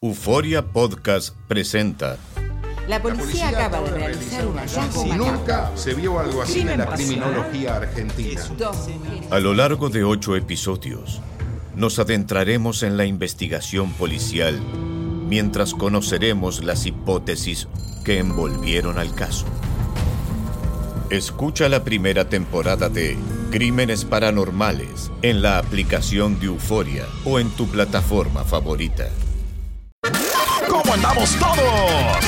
Euforia Podcast presenta La policía acaba de realizar un hallazgo Si nunca se vio algo así en la criminología argentina. A lo largo de ocho episodios, nos adentraremos en la investigación policial mientras conoceremos las hipótesis que envolvieron al caso. Escucha la primera temporada de Crímenes Paranormales en la aplicación de Euforia o en tu plataforma favorita. ¿Cómo andamos todos?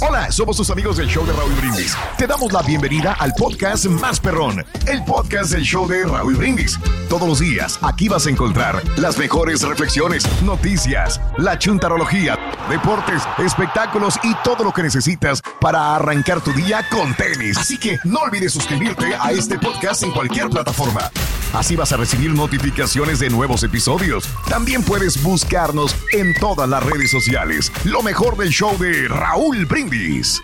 Hola, somos tus amigos del show de Raúl Brindis. Te damos la bienvenida al podcast Más Perrón, el podcast del show de Raúl Brindis. Todos los días aquí vas a encontrar las mejores reflexiones, noticias, la chuntarología, deportes, espectáculos y todo lo que necesitas para arrancar tu día con tenis. Así que no olvides suscribirte a este podcast en cualquier plataforma. Así vas a recibir notificaciones de nuevos episodios. También puedes buscarnos en todas las redes sociales. Lo mejor del show de Raúl Brindis.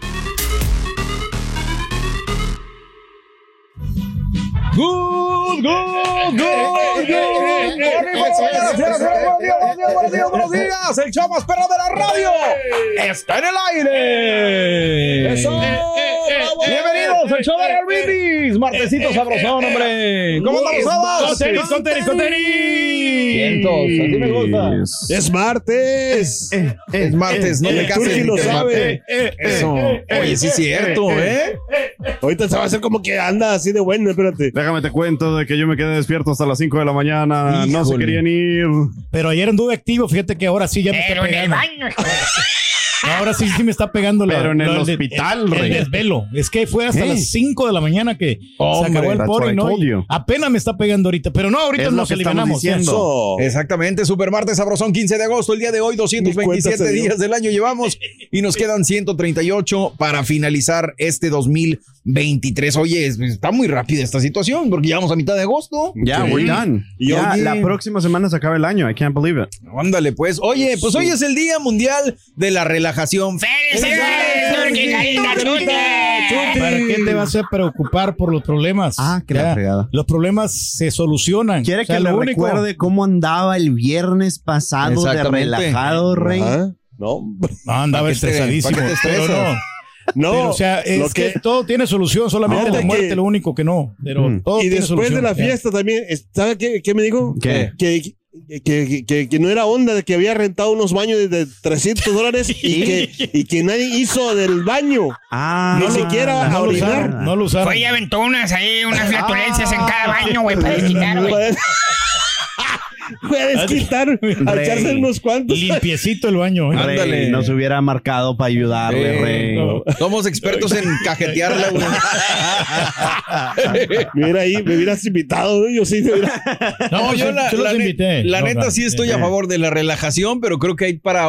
Good, good, good, good. Buenos días, buenos días, buenos días, buenos días, buenos días. El show más perro de la radio está en el aire. Eso. Bienvenidos al show de Raúl Brindis. Martesito sabrosón, hombre. ¿Cómo andamos todos? Con tenis, con tenis, con tenis. Vientos, así me gusta. Es martes. Es martes, no me cases. Lo sabe. Eso. Oye, sí es cierto, ¿eh? Ahorita se va a hacer como que anda así de bueno, espérate. Déjame te cuento de que yo me quedé despierto hasta las 5 de la mañana. No se querían ir. Pero ayer anduve activo, fíjate que ahora sí ya me está pegando. Ahora sí, sí me está pegando la, Pero en el la- hospital, el, el rey. desvelo. Es que fue hasta ¿Eh? las 5 de la mañana que se acabó el I no. y apenas me está pegando ahorita. Pero no, ahorita Es lo nos que estamos alivianamos. diciendo. Eso. Exactamente, Super Martes Sabrosón, 15 de agosto, el día de hoy, 227 cuenta se dio. días del año llevamos y nos quedan 138 para finalizar este 2023. Oye, es- está muy rápida esta situación porque llevamos a mitad de agosto. Ya, Sí. we're done. Y Ya, oye- la próxima semana se acaba el año. I can't believe it. Ándale, pues. Oye, pues hoy es el Día Mundial de la Relajación. ¿Para qué te vas a preocupar por los problemas? Ah, que la Ya, fregada. Los problemas se solucionan. ¿Quiere O sea, que le lo único- recuerde cómo andaba el viernes pasado de relajado, rey? Ajá. No, No, andaba ¿Para qué te- estresadísimo. pero no. No. Pero, o sea, es lo que, todo tiene solución, solamente la muerte que- lo único que no. Pero Mm. todo y tiene después de la Ya. fiesta también, ¿sabe qué, qué me dijo? ¿Qué? Que, que, que- que- que no era onda de que había rentado unos baños de, de 300 dólares y que, y que nadie hizo del baño. Ah, Ni siquiera No a lo usaron, no lo usaron. Fue y aventó unas ahí, unas flatulencias en cada baño, güey, para desquitar, güey. Fue a desquitar, a Rey. echarse unos cuantos. Limpiecito el baño. ¿eh? Rey, Ándale. nos hubiera marcado para ayudarle, Eh, rey. no. Somos expertos en. Me hubiera ahí, me hubieras invitado, ¿no? yo sí. me hubiera- No, yo la, la invité. la No, neta no, sí estoy a favor de la relajación, pero creo que hay para,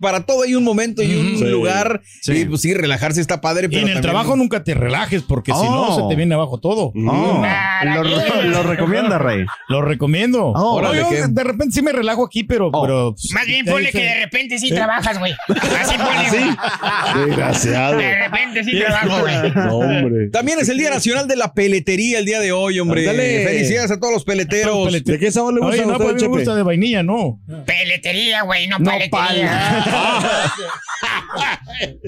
para todo hay un momento y un Sí. lugar. Sí. Y pues sí, relajarse está padre, Y en el también- trabajo nunca te relajes porque si no Oh. se te viene abajo todo. Oh, lo, lo recomienda, rey. Lo recomiendo. Oh, órale, de repente sí me relajo aquí, pero, Oh. pero pues, Más bien ponle que de repente sí trabajas, güey. Así ponle, güey. Desgraciado. De repente sí trabajo, güey. No, hombre. También es el Día Nacional de la Peletería el día de hoy, hombre. Ándale. Felicidades a todos los peleteros. Pelete- ¿De qué sabor le gusta Oye, no, usted, pues me gusta de vainilla, no. Peletería, güey, no, No, paletería.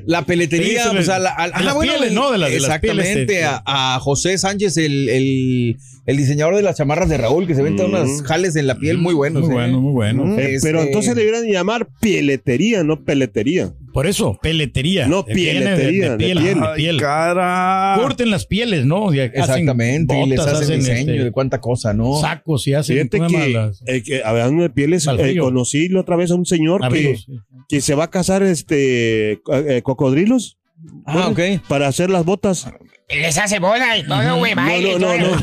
La peletería, Sí, pues, de- a la- a- de las ah, bueno, pieles, ¿no? De las- de las exactamente, pieles, este. a, a José Sánchez, el, el, el diseñador de las chamarras de Raúl, que se venta Mm. unos jales en la piel muy buenos. Muy ¿eh? bueno, muy bueno. Eh, Este- Pero entonces deberían llamar pieletería, no peletería. Por eso, peletería. No, pieletería, De, de piel, piel. de piel. cara. Curten las pieles, ¿no? Y hacen Exactamente, y les botas, hacen diseño este, de cuánta cosa, ¿no? sacos y hacen Fíjate que, Las- eh, que hablando de pieles, eh, conocí la otra vez a un señor que, que se va a cazar este eh, cocodrilos Ah, ok. para hacer las botas. Les hace boda y todo, güey. No, no, no, no.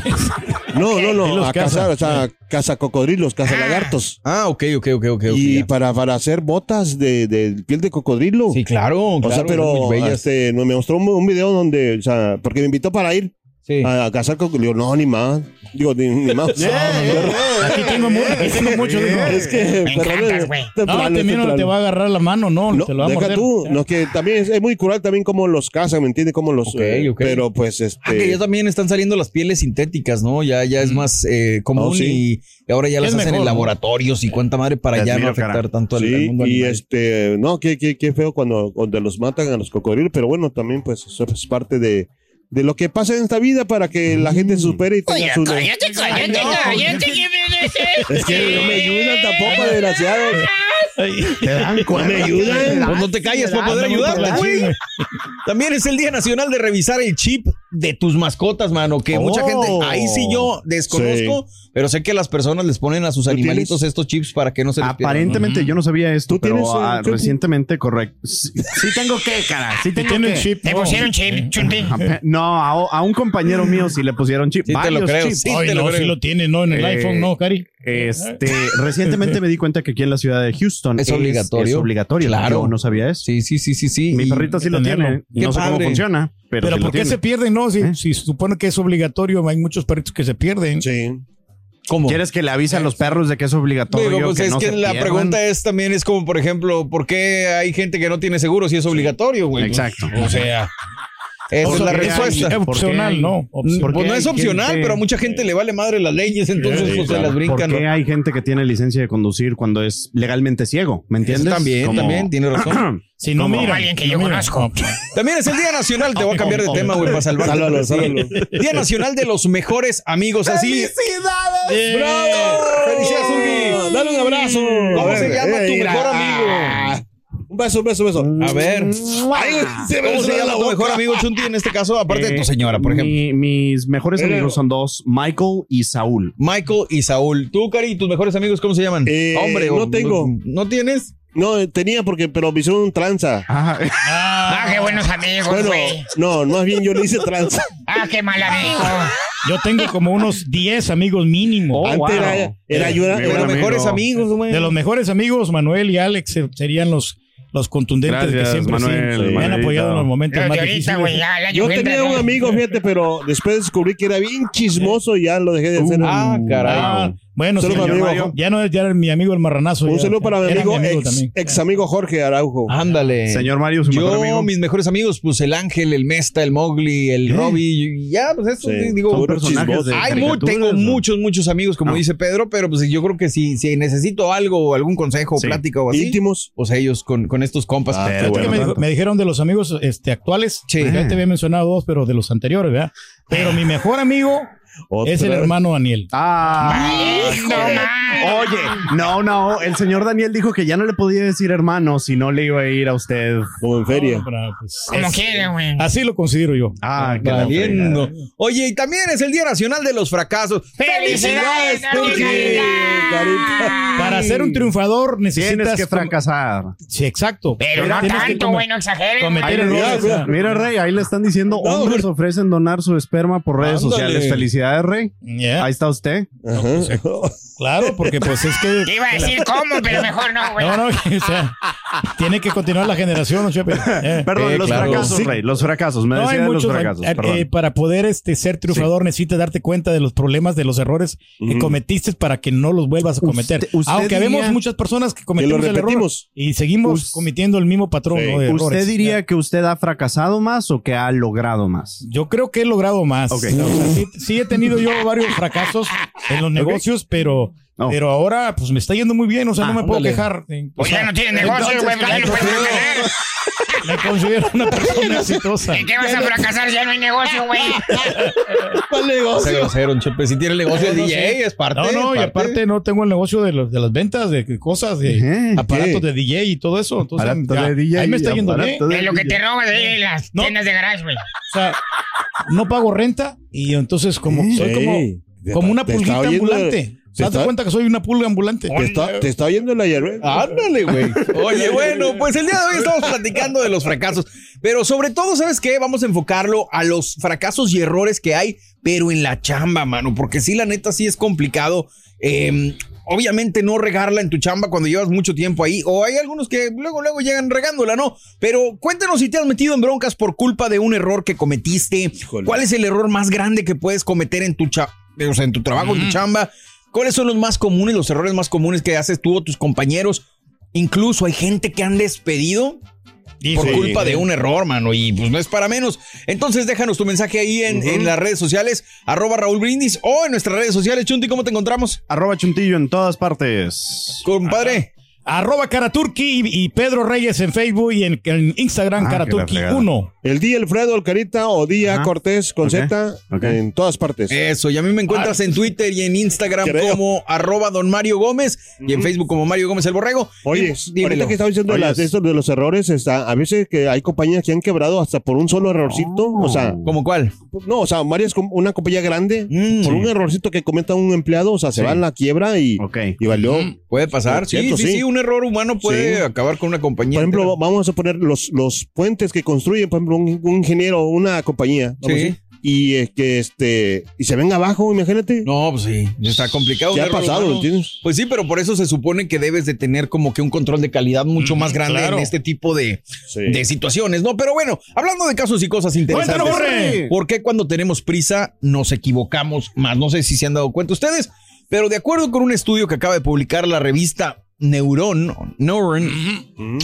No, no, no, a caza. cazar, o sea, caza cocodrilos, caza lagartos. Ah, ok, ok, ok, ok. Y para, para hacer botas de, de piel de cocodrilo. Sí, claro, O claro. sea, son pero este, me me mostró un, un video donde, o sea, porque me invitó para ir Sí. a, a cazar cocodrilos. No, ni más. Digo, ni, ni más. Aquí tengo, mu- aquí tengo mucho. digo. Es que, Me encantas, güey. No, temprano, te, temprano. te va a agarrar la mano, no, No, te lo va a morder. tú, no, que también es, es muy cruel también como los cazan, ¿me entiendes? Como los, eh, pero pues este, Ah, que ya también están saliendo las pieles sintéticas, ¿no? Ya, ya es más eh, común Oh, sí. y, ahora ya las hacen mejor, en laboratorios y cuánta madre para ya no afectar cara. tanto al, mundo y este, no, qué, qué, qué feo cuando, cuando los matan a los cocodrilos, pero bueno, también pues eso es parte de, de lo que pasa en esta vida para que la gente se supere y tenga Oye, su... cállate, cállate, cállate. Es que no me ayudan tampoco, desgraciados. Te dan No me ayudan. Pues no te calles para poder ayudarle, güey. También es el Día Nacional de revisar el chip de tus mascotas, mano. Que mucha Oh. gente, ahí sí yo desconozco, pero sé que las personas les ponen a sus animalitos tienes? estos chips para que no se les pierdan. Aparentemente yo no sabía esto, ¿Tú pero tienes, eh, ah, recientemente, correcto. Sí, sí tengo que, cara. Sí tengo tiene que. chip. Te no. pusieron chip, chunti. Ape- No, a, a un compañero mío sí le pusieron chip. Sí te lo creo, chips. sí. Ay, te lo no, creo. sí lo tiene, no, en el Eh, iPhone, no, Cari. Este, recientemente me di cuenta que aquí en la ciudad de Houston Es obligatorio. Es obligatorio. Claro. Yo no sabía eso. Sí, sí, sí, sí, sí. Mi perrito sí lo tiene. No sé cómo funciona, pero, Pero ¿por qué tiene. se pierden, no? Si, ¿Eh? si se supone que es obligatorio, hay muchos perritos que se pierden. Sí. ¿Cómo? ¿Quieres que le avise a los perros de que es obligatorio? Digo, pues que es no que la pierdan? pregunta es también es como, por ejemplo, ¿por qué hay gente que no tiene seguro si es obligatorio, güey? Exacto. O sea, Esa o es la respuesta. Es opcional, ¿no? Opcional. ¿Por Pues no es opcional, gente- pero a mucha gente le vale madre las leyes, entonces Sí, pues, se claro. las brincan. ¿Por qué hay gente que tiene licencia de conducir cuando es legalmente ciego? ¿Me entiendes? Eso también, Como- también, tiene razón. Si no mira. alguien que yo conozco. También es el Día Nacional, te voy a cambiar de tema, güey, para salvarte. Sí. sálvalo. Día Nacional de los mejores amigos, así. Eh, ¡Bravo! ¡Felicidades! Dale un abrazo. ¿Cómo A se llama tu mejor amigo? Ah. Un beso, un beso, un beso. A ver. Ay, se me ¿Cómo se llama tu mejor amigo, Chunti, en este caso? Aparte de Eh, tu señora, por ejemplo. mi- mis mejores amigos son dos, Michael y Saúl. Michael y Saúl. ¿Tú, Cari, tus mejores amigos cómo se llaman? Eh, Hombre, no o- tengo. ¿No tienes? No, tenía porque, pero me hicieron un tranza. Ajá. Ah, qué buenos amigos, Bueno, güey. no, más bien yo le hice tranza. Ah, qué mal amigo. Yo tengo como unos 10 amigos mínimo. Oh, Antes wow. era, era yo, era, De los mejores amigos, güey. De los mejores amigos, Manuel y Alex eh, serían los, los contundentes Gracias, que siempre sí, Manuel, me han apoyado en los momentos Los más difíciles. güey, ya, la Yo tenía un amigo, fíjate, pero después descubrí que era bien chismoso y ya lo dejé de hacer. ah, caray. Ah, bueno, para mi Mario. amigo. ya no es ya era mi amigo el marranazo. Un ya, saludo para mi amigo, ex, ex amigo Jorge Araujo. Ándale. Señor Mario, su mejor Yo, amigo. mis mejores amigos, pues el Ángel, el Mesta, el Mowgli, el ¿Eh? Robbie, y ya, pues eso, Sí, digo, son personajes de Hay mu- caricaturas, tengo ¿no? muchos, muchos amigos, como Ah. dice Pedro, pero pues yo creo que si, si necesito algo, o algún consejo, o Sí. plática o así, Íntimos. pues ellos con, con estos compas. Ah, Pero bueno. me, dijo- me dijeron de los amigos este, actuales. Sí. Ya te había mencionado dos, pero de los anteriores, ¿verdad? Pero mi mejor amigo es el hermano Daniel. Ah. Hijo. Oye, no, no, el señor Daniel dijo que ya no le podía decir hermano si no le iba a ir a usted. Como en feria. No, pero, pues, Como es- quiere, güey. Así lo considero yo. Ah, qué la Valiendo. Oye, y también es el Día Nacional de los Fracasos. ¡Felicidades! Carita. Para ser un triunfador necesitas... Tienes que fracasar. Sí, exacto. Pero no tanto, güey, no errores. mira, mira, Rey, ahí le están diciendo, hombres ofrecen donar su esperma por redes Ándale. sociales. Felicidades, Rey. Yeah, Ahí está usted. Ajá. Claro, porque pues es que... Te iba a decir cómo, pero mejor no, güey. No, no, o sea, tiene que continuar la generación, ¿no, Chepe? Eh. Perdón, Eh, los claro. fracasos, Sí. Rey, los fracasos. Me No, decía los muchos. fracasos, eh, eh, para poder este, ser triunfador necesitas darte cuenta de los problemas, de los errores que cometiste para que no los vuelvas a cometer. Usted- usted Aunque diría- vemos muchas personas que cometemos Que lo el error repetimos. y seguimos Us- cometiendo el mismo patrón Sí. ¿no? de ¿Usted errores. diría que usted ha fracasado más o que ha logrado más? Yo creo que he logrado más. Ok. O sea, sí, sí he tenido yo varios fracasos en los negocios, pero, Oh. pero ahora pues me está yendo muy bien. O sea, Ah, no me puedo ándale. quejar. O Pues ya sea, no tiene negocio, güey. pues no ganar. Me considero una persona exitosa. ¿En qué vas a fracasar? Ya no hay negocio, güey. ¿Cuál negocio? grosero, un Chepe. Si tiene el negocio de No, no, DJ, sí. es parte. No, no, y parte. aparte no tengo el negocio de, los, de las ventas, de cosas, de aparatos ¿qué? de DJ y todo eso. Entonces, de DJ, ahí me está yendo bien. Es lo que te roba de las No. tiendas de garage, güey. O sea, no pago renta y entonces como soy como, una pulguita ambulante. Te ¿Se das está- cuenta que soy una pulga ambulante? Te está, te está oyendo la hierba. Ándale, güey. Oye, bueno, pues el día de hoy estamos platicando de los fracasos, pero sobre todo, ¿sabes qué? Vamos a enfocarlo a los fracasos y errores que hay, pero en la chamba, mano, porque sí, la neta, sí es complicado. Eh, obviamente no regarla en tu chamba cuando llevas mucho tiempo ahí, o hay algunos que luego, luego llegan regándola, ¿no? Pero cuéntanos si te has metido en broncas por culpa de un error que cometiste. Híjole. ¿Cuál es el error más grande que puedes cometer en tu, cha- o sea, en tu trabajo, en tu chamba? ¿Cuáles son los más comunes, los errores más comunes que haces tú o tus compañeros? Incluso hay gente que han despedido Y por sí. culpa de un error, mano, y pues no es para menos. Entonces déjanos tu mensaje ahí en, en las redes sociales, arroba Raúl Brindis, o en nuestras redes sociales. Chunti, ¿cómo te encontramos? Arroba chuntillo en todas partes. Compadre. Arroba Karaturki y, y Pedro Reyes en Facebook y en, en Instagram Ah, Karaturki fregada. 1. El día Alfredo Alcarita o día Ajá. Cortés con Z en todas partes. Eso, y a mí me encuentras en Twitter y en Instagram Creo. como arroba don Mario Gómez y en Facebook como Mario Gómez el Borrego. Oye, ahorita que estaba diciendo las- esto de los errores, está, a veces que hay compañías que han quebrado hasta por un solo errorcito. O sea, ¿Cómo cuál? no, o sea, varias, una compañía grande, Mm. por un errorcito que cometa un empleado, o sea, se Sí. va en la quiebra y, Ok. y valió. Puede pasar, sí, Cierto, sí, sí, sí. un error humano puede Sí. acabar con una compañía. Por ejemplo, entera. vamos a poner los, los puentes que construyen, por ejemplo, un, un ingeniero, una compañía, vamos Sí. a decir, y es que este, y se venga abajo, imagínate. No, pues sí, está complicado. Ya ha pasado. ¿entiendes? Pues sí, pero por eso se supone que debes de tener como que un control de calidad mucho Mm, más grande claro. en este tipo de, Sí. de situaciones, ¿no? Pero bueno, hablando de casos y cosas interesantes. Cuéntanos, Borre. ¿Por qué cuando tenemos prisa nos equivocamos más? No sé si se han dado cuenta ustedes, pero de acuerdo con un estudio que acaba de publicar la revista Neuron, Neuron,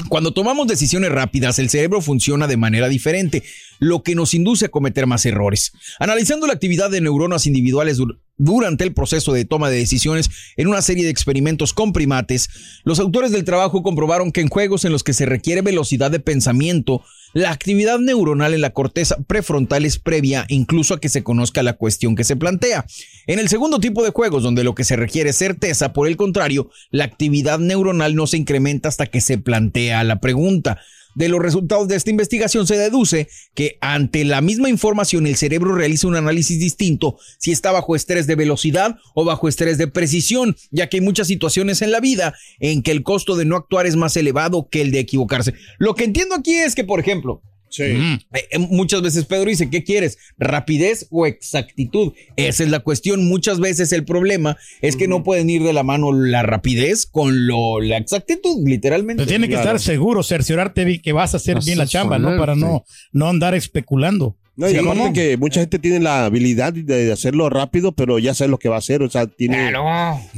cuando tomamos decisiones rápidas, el cerebro funciona de manera diferente, lo que nos induce a cometer más errores. Analizando la actividad de neuronas individuales dur- durante el proceso de toma de decisiones en una serie de experimentos con primates, los autores del trabajo comprobaron que en juegos en los que se requiere velocidad de pensamiento, la actividad neuronal en la corteza prefrontal es previa incluso a que se conozca la cuestión que se plantea. En el segundo tipo de juegos, donde lo que se requiere es certeza, por el contrario, la actividad neuronal no se incrementa hasta que se plantea la pregunta. De los resultados de esta investigación se deduce que ante la misma información el cerebro realiza un análisis distinto si está bajo estrés de velocidad o bajo estrés de precisión, ya que hay muchas situaciones en la vida en que el costo de no actuar es más elevado que el de equivocarse. Lo que entiendo aquí es que, por ejemplo, Sí. eh, eh, muchas veces Pedro dice, ¿qué quieres? ¿Rapidez o exactitud? Esa es la cuestión. Muchas veces el problema es que no pueden ir de la mano la rapidez con lo, la exactitud, literalmente. Te tiene que Claro. estar seguro, cerciorarte que vas a hacer bien la chamba, ¿no? Para no, no andar especulando. No, y Sí, aparte que mucha gente tiene la habilidad de hacerlo rápido, pero ya sabe lo que va a hacer. O sea, tiene. Claro.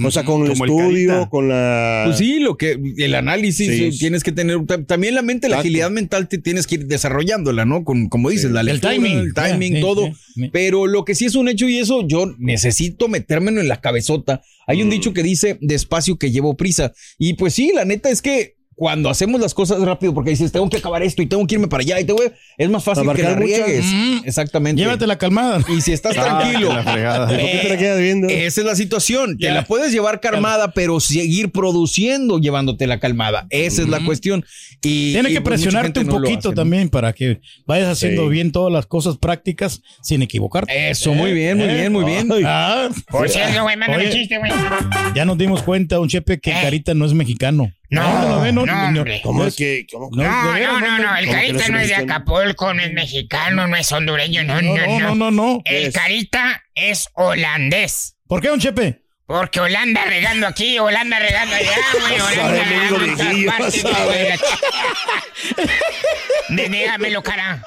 O sea, con el Como el estudio, con la. Pues sí, lo que el análisis Sí. eh, tienes que tener ta- también la mente, la Exacto. agilidad mental te tienes que ir desarrollándola, ¿no? Con como dices, la El lectura, timing. el timing, todo. Pero lo que sí es un hecho y eso yo necesito metérmelo en la cabezota. Hay un Mm. dicho que dice despacio que llevo prisa y pues sí, la neta es que cuando hacemos las cosas rápido porque dices tengo que acabar esto y tengo que irme para allá y te voy, es más fácil que la riegues. Mm. Exactamente. Llévate la calmada. Y si estás Ah, tranquilo, que la fregada. ¿Por qué te la quedas viendo? esa es la situación. Te la puedes llevar calmada, pero seguir produciendo llevándote la calmada. Esa es la cuestión. Y, Tiene y, que presionarte un poquito hace, ¿no? también para que vayas haciendo Sí. bien todas las cosas prácticas sin equivocarte. Eso, muy bien, muy bien, muy bien. Ay. Ah, Por cierto, güey, mándame Oye. un chiste, güey. ya nos dimos cuenta, un chepe, que ¿Eh? Carita no es mexicano. No, lo ve, no. ¿Cómo no es que.? ¿Cómo? No, No, no, no, no, el ¿Cómo Carita no es no de? Acapulco, no es mexicano, no es hondureño, no, No, no, no, no, no, no. El es? Carita es holandés. ¿Por qué, un chepe? Porque Holanda regando aquí, Holanda regando allá, güey, Holanda regando viejillo, Denégamelo, cara.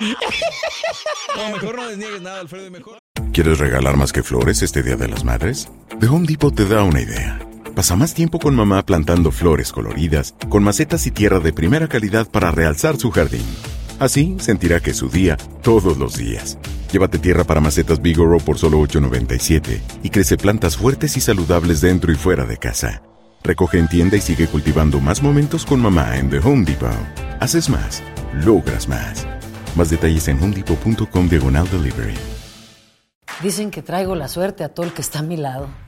No, mejor no desniegues nada, Alfredo, mejor. ¿Quieres regalar más que flores este Día de las Madres? The Home Depot te da una idea. Pasa más tiempo con mamá plantando flores coloridas, con macetas y tierra de primera calidad para realzar su jardín. Así sentirá que es su día todos los días. Llévate tierra para macetas Bigoro por solo $8.97 y crece plantas fuertes y saludables dentro y fuera de casa. Recoge en tienda y sigue cultivando más momentos con mamá en The Home Depot. Haces más, logras más. Más detalles en homedepot.com diagonal delivery. Dicen que traigo la suerte a todo el que está a mi lado.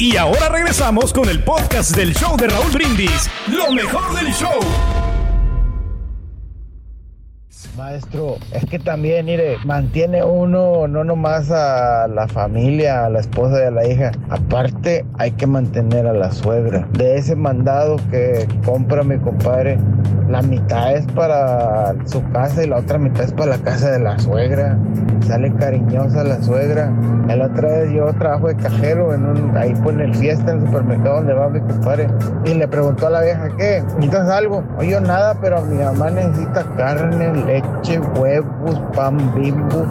Y ahora regresamos con el podcast del show de Raúl Brindis. Lo mejor del show. Maestro, es que también, mire, mantiene uno no nomás a la familia, a la esposa y a la hija, aparte hay que mantener a la suegra. De ese mandado que compra mi compadre, la mitad es para su casa y la otra mitad es para la casa de la suegra. Sale cariñosa la suegra. La otra vez yo trabajo de cajero en un, ahí pone el fiesta en el supermercado donde va mi compadre. Y le preguntó a la vieja, ¿qué? ¿Necesitas algo? Oye, nada, pero mi mamá necesita carne, leche, huevos, pan bimbo.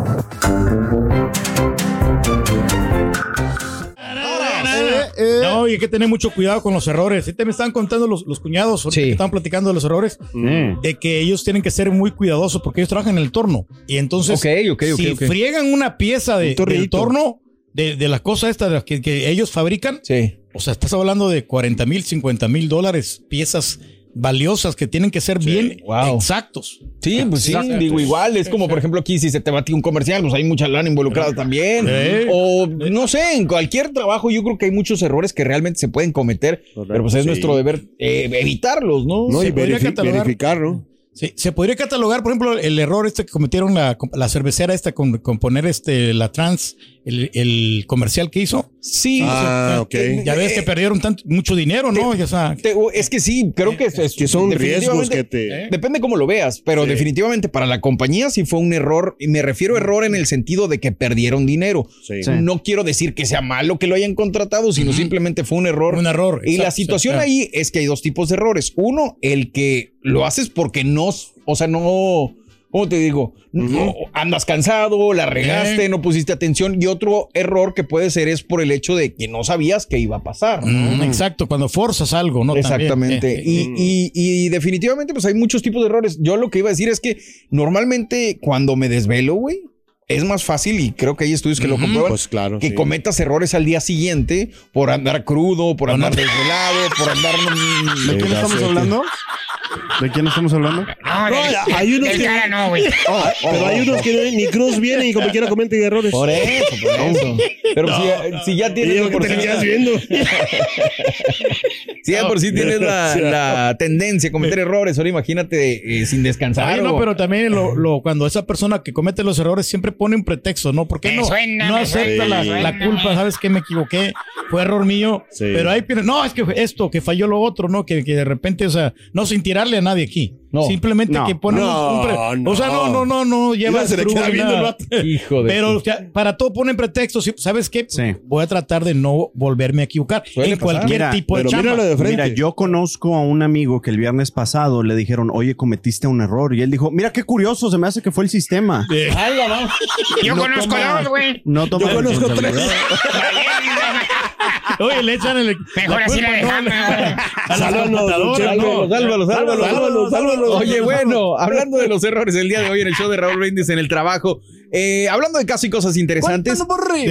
No, y hay que tener mucho cuidado con los errores. Ahorita me estaban contando los, los cuñados, ahorita que estaban platicando de los errores, de que ellos tienen que ser muy cuidadosos porque ellos trabajan en el torno. Y entonces, Ok, ok, ok, si friegan una pieza de, Un del torno, de, de la cosa esta de las que, que ellos fabrican, o sea, estás hablando de 40 mil, 50 mil dólares, piezas valiosas que tienen que ser bien exactos. Sí, pues sí, Exactos. digo igual, es como por ejemplo aquí si se te batió un comercial, pues hay mucha lana involucrada también. Sí. O no sé, en cualquier trabajo yo creo que hay muchos errores que realmente se pueden cometer, pero pues es sí. nuestro deber eh, evitarlos, ¿no? Se podría catalogar- Sí, se podría catalogar, por ejemplo, el error este que cometieron la, la cervecera esta con, con poner este la trans, el, el comercial que hizo. Sí. Ah. Ya ves que perdieron tanto, mucho dinero, ¿no? Ya sea, Te- es que sí, creo que, es, Que son riesgos que te- Depende cómo lo veas, pero Sí. definitivamente para la compañía sí fue un error. Y me refiero a error en el sentido de que perdieron dinero. Sí. No quiero decir que sea malo que lo hayan contratado, sino simplemente fue un error. Un error. Y la situación exacto. ahí es que hay dos tipos de errores. Uno, el que lo haces porque no, o sea, no. ¿Cómo te digo? No, andas cansado, la regaste, no pusiste atención. Y otro error que puede ser es por el hecho de que no sabías que iba a pasar. ¿no? Mm, exacto, cuando forzas algo, ¿no? Exactamente. Eh, Y, y- y definitivamente, pues hay muchos tipos de errores. Yo lo que iba a decir es que normalmente cuando me desvelo, güey, es más fácil, y creo que hay estudios que lo comprueban, Pues claro, que sí. cometas errores al día siguiente por andar crudo, por andar desvelado, por andar... ¿De quién estamos hablando? ¿De quién estamos hablando? No, hay unos del que- cara no, güey. Pero hay unos que ni Cruz viene y como quiera cometen errores. Por eso, por eso. Pero si, si ya tienes... yo de que por te quedas viendo. Si ya por sí tienes la, la tendencia a cometer errores, ahora imagínate eh, sin descansar. Ay, no, o- pero también lo, lo- cuando esa persona que comete los errores siempre pone un pretexto, ¿no? ¿Por qué Me no, suena, no me acepta suena, la, me suena, la culpa? ¿Sabes qué? Me equivoqué, fue error mío. Sí. Pero ahí, no, es que esto, que falló lo otro, ¿no? Que, que de repente, o sea, no sin tirarle a nadie aquí. No. Simplemente No. que pone un- un, pre- No, O sea, no, no, no, no, lleva se le cruz, queda viendo el nada. vato. Hijo de Pero su- o sea, para todo ponen pretextos. ¿Sabes qué? Sí. Voy a tratar de no volverme a equivocar Suele en pasar. cualquier Mira, tipo de chamba. de. Mira, yo conozco a un amigo que el viernes pasado le dijeron, oye, cometiste un error. Y él dijo, mira qué curioso, se me hace que fue el sistema. Eh, Ay. Yo No conozco toma- dos, güey. No toma Yo conozco tres. Oye, le echan el. Mejor así la dejamos, Sálvanos, sálvalo, Sálvalo, sálvalo. Oye, bueno, hablando de los errores el día de hoy en el show de Raúl Brindis en el trabajo, eh, hablando de casos y cosas interesantes,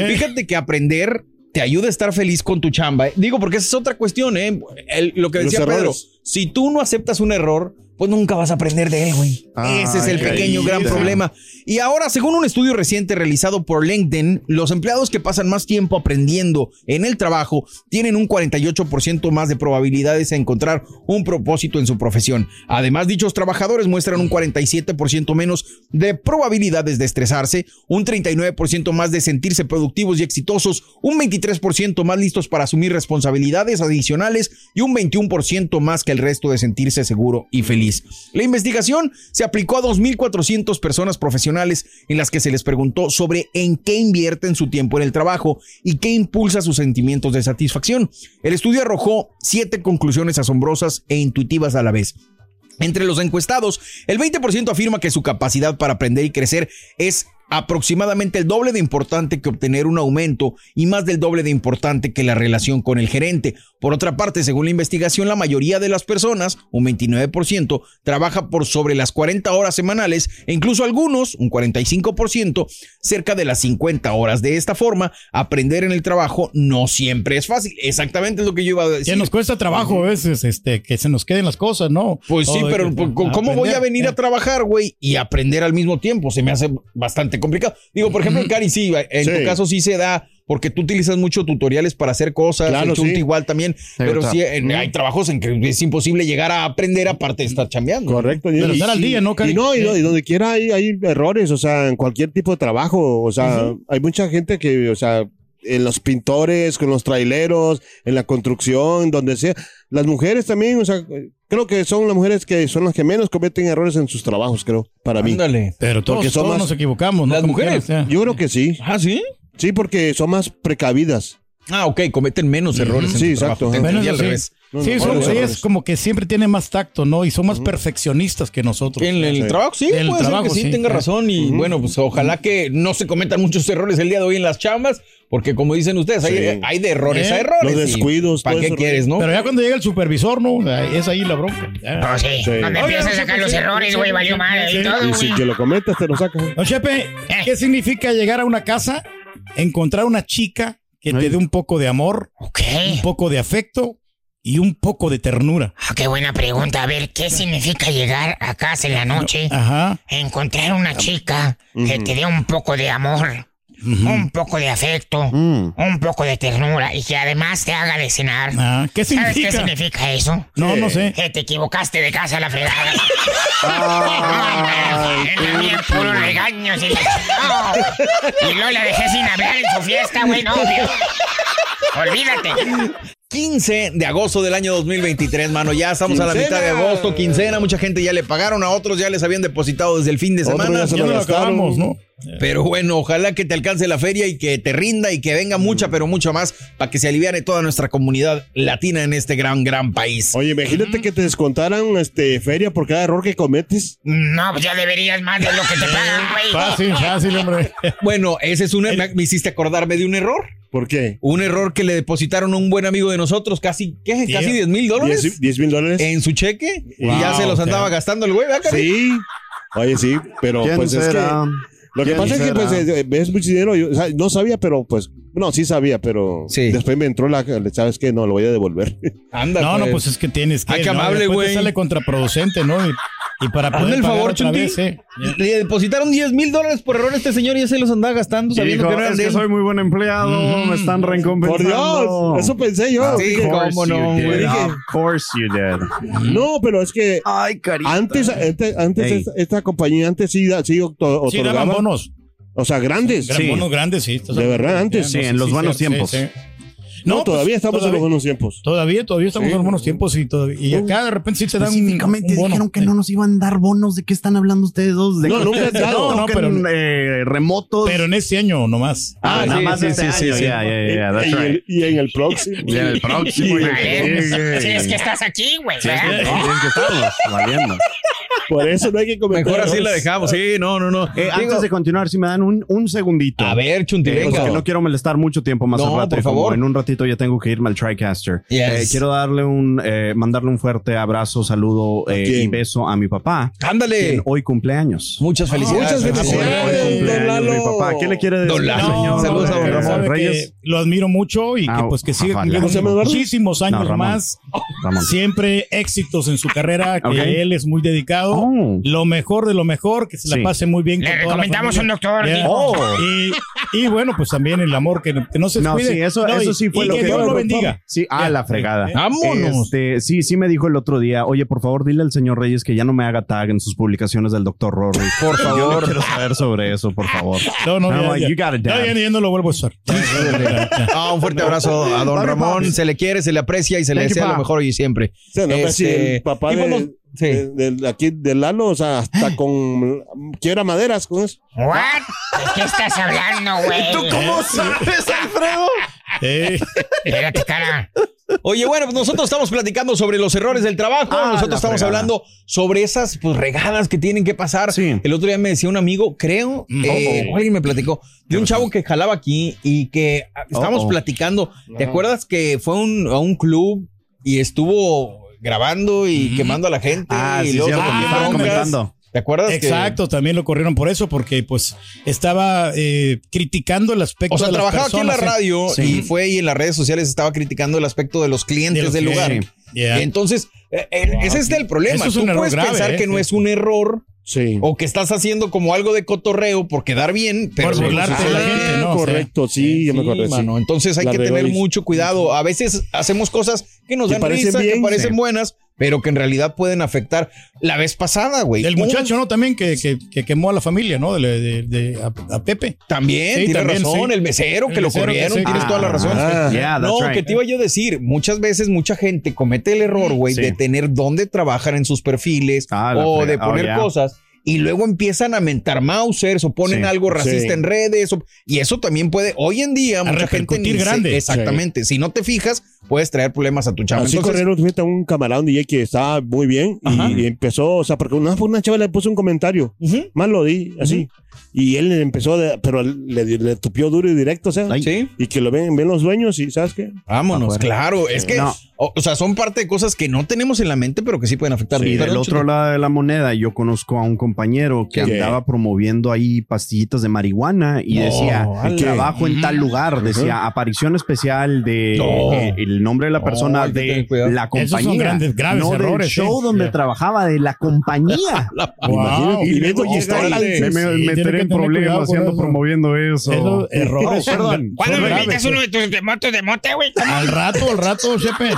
fíjate que aprender te ayuda a estar feliz con tu chamba. Digo, porque esa es otra cuestión, ¿eh? El- lo que decía Pedro, si tú no aceptas un error, pues nunca vas a aprender de él, güey. Ah, Ese es el pequeño gran problema. Y ahora, según un estudio reciente realizado por LinkedIn, los empleados que pasan más tiempo aprendiendo en el trabajo tienen un 48% más de probabilidades de encontrar un propósito en su profesión. Además, dichos trabajadores muestran un 47% menos de probabilidades de estresarse, un 39% más de sentirse productivos y exitosos, un 23% más listos para asumir responsabilidades adicionales y un 21% más que el resto de sentirse seguro y feliz. La investigación se aplicó a 2.400 personas profesionales en las que se les preguntó sobre en qué invierten su tiempo en el trabajo y qué impulsa sus sentimientos de satisfacción. El estudio arrojó siete conclusiones asombrosas e intuitivas a la vez. Entre los encuestados, el 20% afirma que su capacidad para aprender y crecer es aproximadamente el doble de importante que obtener un aumento y más del doble de importante que la relación con el gerente. Por otra parte, según la investigación, la mayoría de las personas, un 29%, trabaja por sobre las 40 horas semanales e incluso algunos, un 45%, cerca de las 50 horas. De esta forma, aprender en el trabajo no siempre es fácil. Exactamente es lo que yo iba a decir. Que nos cuesta trabajo a veces este, que se nos queden las cosas, ¿no? Pues sí, Todo pero que- pues, ¿cómo voy a venir a trabajar, güey, y aprender al mismo tiempo? Se me hace bastante complicado. Digo, por ejemplo, Cari, sí, en Sí. tu caso sí se da, porque tú utilizas mucho tutoriales para hacer cosas, Claro, el sí. igual también, pero está. sí, en- hay trabajos en que es imposible llegar a aprender aparte de estar chambeando. Correcto. Pero estar al día, ¿no, Cari? Y no, y, donde quiera hay, hay errores, o sea, en cualquier tipo de trabajo. O sea, hay mucha gente que, o sea, en los pintores, con los traileros, en la construcción, donde sea. Las mujeres también, o sea, creo que son las mujeres que son las que menos cometen errores en sus trabajos, creo, para mí. Ándale. Pero todos, Porque son todos más- nos equivocamos, ¿no? ¿Las mujeres? Yo creo que sí. Ah, ¿sí? Sí, porque son más precavidas. Ah, ok, cometen menos errores en Sí, su exacto. Te eso al sí. revés. No, Sí, no, son- no, no, ellas no. como que siempre tienen más tacto, ¿no? Y son más perfeccionistas que nosotros. En el Sí. trabajo, sí, En el puede trabajo, ser que sí, sí. tenga Ah. razón. Y bueno, pues ojalá que no se cometan muchos errores el día de hoy en las chambas, porque como dicen ustedes, hay, Sí. hay de errores ¿Eh? a errores. Los descuidos, ¿Para qué quieres, no? Pero ya cuando llega el supervisor, ¿no? Es ahí la bronca. Oh, sí. Sí. Donde empiezas a sacar los errores, güey, valió mal y todo, Y si que lo cometas, te lo sacan. Don Chepe, ¿qué significa llegar a una casa, encontrar una chica que te dé un poco de amor, Ok. un poco de afecto y un poco de ternura? Ah, qué buena pregunta. A ver, ¿qué significa llegar a casa en la noche, Ajá. encontrar una chica que te dé un poco de amor, un poco de afecto, Mm. un poco de ternura y que además te haga de cenar? Ah, ¿Qué ¿Sabes qué significa? significa eso? No, no sé. Que te equivocaste de casa a la fregada. Ay, bien puro regaños y, No. y luego la dejé sin hablar en su fiesta, güey, no. Olvídate. 15 de agosto del año 2023, mano. Ya estamos a la mitad de agosto, quincena. Mucha gente ya le pagaron, a otros ya les habían depositado desde el fin de semana. ya se Ya lo no lo gastaron. acabamos, ¿no? Pero bueno, ojalá que te alcance la feria y que te rinda y que venga mucha, pero mucho más para que se aliviane toda nuestra comunidad latina en este gran, gran país. Oye, imagínate que te descontaran este, feria por cada error que cometes. No, pues ya deberías más de lo que te pagan, güey. Fácil, fácil, hombre. Bueno, ese es un... Me, me hiciste acordarme de un error. ¿Por qué? Un error que le depositaron a un buen amigo de nosotros, casi, ¿qué? Casi 10 mil dólares 10 10 mil dólares. en su cheque. y ya se los andaba gastando el güey, ¿verdad, Cari? Sí. Oye, sí, pero ¿Quién pues es que. Lo que ¿Quién pasa es que pues es mucho dinero. Yo, o sea, no sabía, pero pues. No, sí sabía, pero. Sí. Después me entró la. ¿Sabes qué? No, lo voy a devolver. Anda, No, no, pues es que tienes que. Ay, qué ¿no? amable, güey. sale contraproducente, ¿no? Y, y para poder el favor, otra Chunti. vez, ¿eh? Le depositaron 10 mil dólares por error a este señor y ya se los andaba gastando sabiendo Dijo, que no eran es de que él. soy muy buen empleado, me están Por recompensando. Dios, eso pensé yo. Of Sí, Dije, course cómo no, you did. güey. Of course you did. no, pero es que. Ay, carita. Antes, antes, antes esta, esta compañía antes sí, da- sí oto- Sí, daban otorgaba. bonos. o sea, grandes. Gran bonos grandes, sí. De verdad, antes. Sí, no en los buenos sí, tiempos. No, pues, todavía estamos en los buenos tiempos. Todavía, todavía estamos Sí. en los buenos tiempos y, todavía, y acá de repente sí te dan Específicamente un dijeron que no nos iban a dar bonos. ¿De qué están hablando ustedes dos? ¿De No, dado. tocan, No, pero- eh, remotos. Pero en este año nomás. ah, Ah, nada sí, más sí, este sí, sí, año. sí. Yeah, yeah, yeah, that's y, en right. el, y en el próximo. Y en el próximo. Y en el. Si es que estás aquí, güey. Sí, es que estamos valiendo. Por eso no hay que cometer. Mejor así la dejamos. Sí, no, no, no. Eh, Digo, antes de continuar, si me dan un, un segundito. a ver, Chunti, Eh, venga. porque no quiero molestar mucho tiempo más No, al rato. por favor. En un ratito ya tengo que irme al TriCaster. Yes. Eh, quiero darle un, eh, mandarle un fuerte abrazo, saludo eh, y beso a mi papá. Ándale. quien hoy cumpleaños. Muchas felicidades. Muchas Hoy, felicidades. hoy cumpleaños don Lalo. mi papá. ¿Qué le quiere decir Don Lalo. al señor? Saludos a don Ramón Reyes. lo admiro mucho y que Ah, pues que sigue muchísimos años No, Ramón. más. Ramón. Siempre éxitos en su carrera, que Ok. él es muy dedicado. Oh. Lo mejor de lo mejor, que se la Sí. pase muy bien. Le con recomendamos un doctor. Oh. Y, y bueno, pues también el amor, que, que no se No, sí, eso, No, eso sí fue y lo que que Dios lo bendiga. Sí, a Ya. la fregada. Eh, Vámonos. Este, sí, sí me dijo el otro día, oye, por favor, dile al señor Reyes que ya no me haga tag en sus publicaciones del doctor Rory. Por Yo no favor. quiero saber sobre eso, por favor. No, no, I'm ya, like, ya. you got it, No, Dad. ya, ya no lo vuelvo a usar. Ah, un fuerte abrazo a don Ramón. Se le quiere, se le aprecia y se le Thank you, desea lo mejor hoy y siempre. Pues, sí, Este, papá y de, vamos- sí. de- del- aquí de Lalo, o sea, hasta con quiebra maderas con eso. ¿What? ¿De qué estás hablando, güey? ¿Tú cómo sabes, Alfredo? Eh, Espérate, cara. Oye, bueno, pues nosotros estamos platicando sobre los errores del trabajo. Ah, nosotros estamos fregada. hablando sobre esas pues, regadas que tienen que pasar. El otro día me decía un amigo, creo, eh, Oh. o alguien me platicó, de un chavo que jalaba aquí y que ah, estábamos Oh. platicando. ¿Te acuerdas que fue un- a un club y estuvo grabando y quemando a la gente? Ah, y sí, luego broncas? comentando. ¿Te acuerdas? que- Exacto, también lo corrieron por eso, porque pues estaba eh, criticando el aspecto O sea, de las trabajaba aquí en la ¿eh? radio Sí. y fue y en las redes sociales estaba criticando el aspecto de los clientes De los del lugar. Yeah. Entonces, eh, ese es el problema. Es Tú puedes grave, pensar eh, que no es un error o que estás haciendo como algo de cotorreo por quedar bien, pero Por burlarte de la gente, ¿no? correcto, sí, ya me Sí, acordé. sí. mano. Entonces hay La que tener y- mucho cuidado. A veces hacemos cosas que nos Que dan parecen risa, que parecen sí. buenas, pero que en realidad pueden afectar. La vez pasada, güey. El muchacho, ¿no? También que, que, que quemó a la familia, ¿no? De, de- de- a, a Pepe. También, Sí, tiene también, razón, sí. el mesero que El lo mesero que corrieron, sí. tienes toda la razón. Ah, yeah, no, right. que te iba yo a decir, muchas veces mucha gente comete el error, güey, Sí. de tener dónde trabajar en sus perfiles Ah, o de poner oh, yeah. cosas. Y luego empiezan a mentar Mausers o ponen Sí. algo racista Sí. en redes. o- y eso también puede, hoy en día, mucha gente. ni se- grande. exactamente. Si no te fijas, puedes traer problemas a tu chamba. Así Entonces, corrieron fíjate, a un camarada, un DJ que estaba muy bien y, y empezó, o sea, porque una, una chava le puso un comentario, más lo di, así. Y él empezó, de- pero le, le tupió duro y directo, o sea. Sí. Y que lo ven, ven los dueños y, ¿sabes qué? vámonos, Afuera. claro. Es que, No. o, o sea, son parte de cosas que no tenemos en la mente, pero que sí pueden afectar. Y del otro lado de la moneda, yo conozco a un compañero que ¿Qué? andaba promoviendo ahí pastillitas de marihuana y No, decía, ¿qué? trabajo en tal lugar, decía, aparición especial de No. eh, el nombre de la persona tener de la Esos compañía. son grandes, graves no errores, del show ¿eh? donde Yeah. trabajaba, de la compañía. Wow. y luego Y llega está- y- me, me- Sí, meteré en problemas eso. promoviendo eso. Esos errores son perdón. ¿Cuándo me invitas uno de tus motos de mote, güey? Al rato, al rato, Chepe.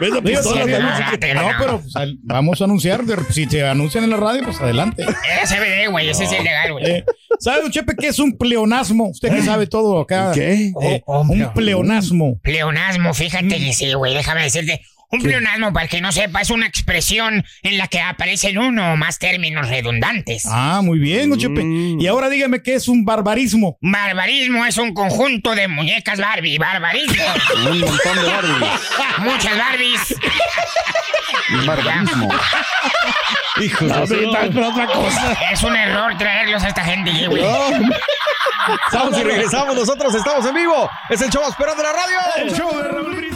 Ves la Digo, pistola, sí, la no, pero pues, al- vamos a anunciar. de- Si se anuncian en la radio, pues adelante. Era CBD, güey. Ese es ilegal, güey. Eh, ¿Sabe, don Chepe, qué es un pleonasmo? Usted que sabe todo acá. ¿Qué? Eh, Oh, oh, un pleo- pleonasmo. Pleonasmo, fíjate que sí, güey. Déjame decirte. Un ¿Qué? pleonasmo, para el que no sepa, es una expresión en la que aparecen uno o más términos redundantes. Ah, muy bien, don Chepe. Mm. Y ahora dígame qué es un barbarismo. Barbarismo es un conjunto de muñecas Barbie. Barbarismo. Un montón de Barbies. Muchas Barbies. Barbarismo. Hijos No, de otra cosa. Es un error traerlos a esta gente, güey. Estamos y regresamos. Nosotros estamos en vivo. Es el show de la radio. El show de Raúl.